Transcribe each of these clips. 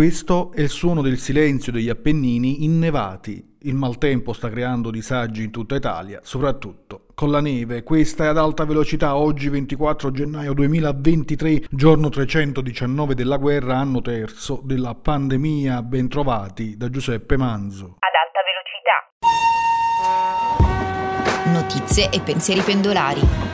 Questo è il suono del silenzio degli Appennini innevati. Il maltempo sta creando disagi in tutta Italia, soprattutto con la neve. Questa è ad alta velocità oggi 24 gennaio 2023, giorno 319 della guerra, anno terzo della pandemia. Bentrovati da Giuseppe Manzo. Ad alta velocità. Notizie e pensieri pendolari.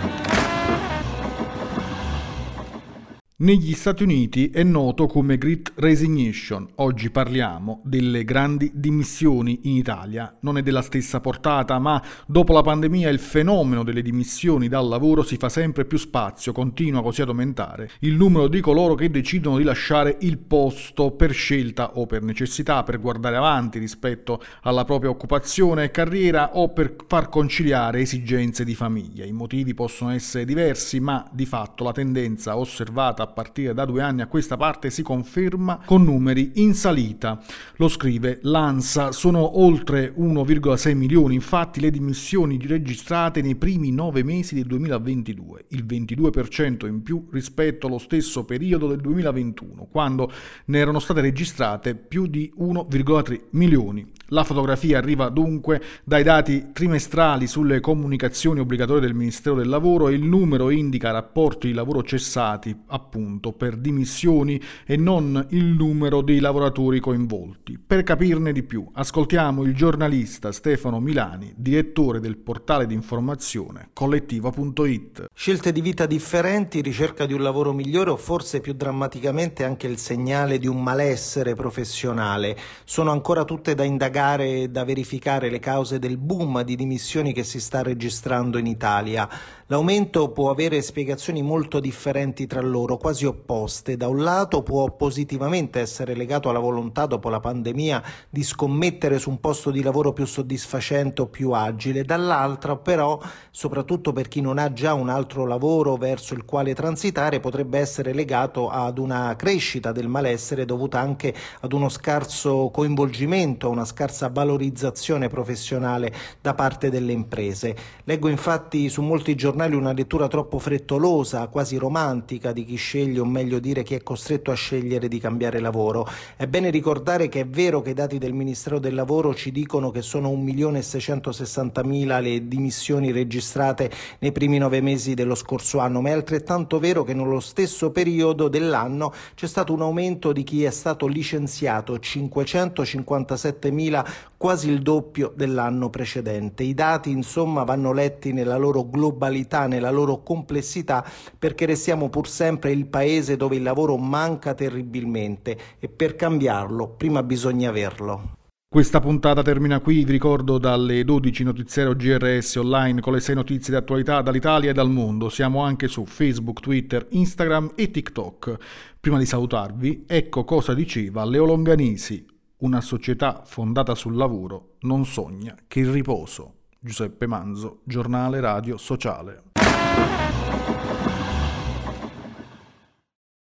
Negli Stati Uniti è noto come Great Resignation. Oggi parliamo delle grandi dimissioni in Italia. Non è della stessa portata, ma dopo la pandemia il fenomeno delle dimissioni dal lavoro si fa sempre più spazio, continua così ad aumentare il numero di coloro che decidono di lasciare il posto per scelta o per necessità, per guardare avanti rispetto alla propria occupazione e carriera o per far conciliare esigenze di famiglia. I motivi possono essere diversi, ma di fatto la tendenza osservata a partire da due anni a questa parte si conferma con numeri in salita. Lo scrive l'ANSA, sono oltre 1,6 milioni infatti le dimissioni registrate nei primi nove mesi del 2022, il 22% in più rispetto allo stesso periodo del 2021, quando ne erano state registrate più di 1,3 milioni. La fotografia arriva dunque dai dati trimestrali sulle comunicazioni obbligatorie del Ministero del Lavoro e il numero indica rapporti di lavoro cessati, appunto, per dimissioni e non il numero dei lavoratori coinvolti. Per capirne di più, ascoltiamo il giornalista Stefano Milani, direttore del portale di informazione collettiva.it. Scelte di vita differenti, ricerca di un lavoro migliore o forse più drammaticamente anche il segnale di un malessere professionale sono ancora tutte da indagare indagare e da verificare le cause del boom di dimissioni che si sta registrando in Italia. L'aumento può avere spiegazioni molto differenti tra loro, quasi opposte. Da un lato può positivamente essere legato alla volontà dopo la pandemia di scommettere su un posto di lavoro più soddisfacente o più agile, dall'altra però, soprattutto per chi non ha già un altro lavoro verso il quale transitare, potrebbe essere legato ad una crescita del malessere dovuta anche ad uno scarso coinvolgimento, a una scarsa valorizzazione professionale da parte delle imprese. Leggo infatti su molti giornali una lettura troppo frettolosa, quasi romantica di chi sceglie, o meglio dire chi è costretto a scegliere di cambiare lavoro. È bene ricordare che è vero che i dati del Ministero del Lavoro ci dicono che sono 1.660.000 le dimissioni registrate nei primi nove mesi dello scorso anno, ma è altrettanto vero che nello stesso periodo dell'anno c'è stato un aumento di chi è stato licenziato, 557.000, quasi il doppio dell'anno precedente. I dati insomma vanno letti nella loro globalità nella loro complessità, perché restiamo pur sempre il paese dove il lavoro manca terribilmente e per cambiarlo prima bisogna averlo. Questa puntata termina qui, vi ricordo dalle 12 notiziero GRS online con le 6 notizie di attualità dall'Italia e dal mondo. Siamo anche su Facebook, Twitter, Instagram e TikTok. Prima di salutarvi, ecco cosa diceva Leo Longanisi. Una società fondata sul lavoro non sogna che il riposo. Giuseppe Manzo, giornale radio sociale.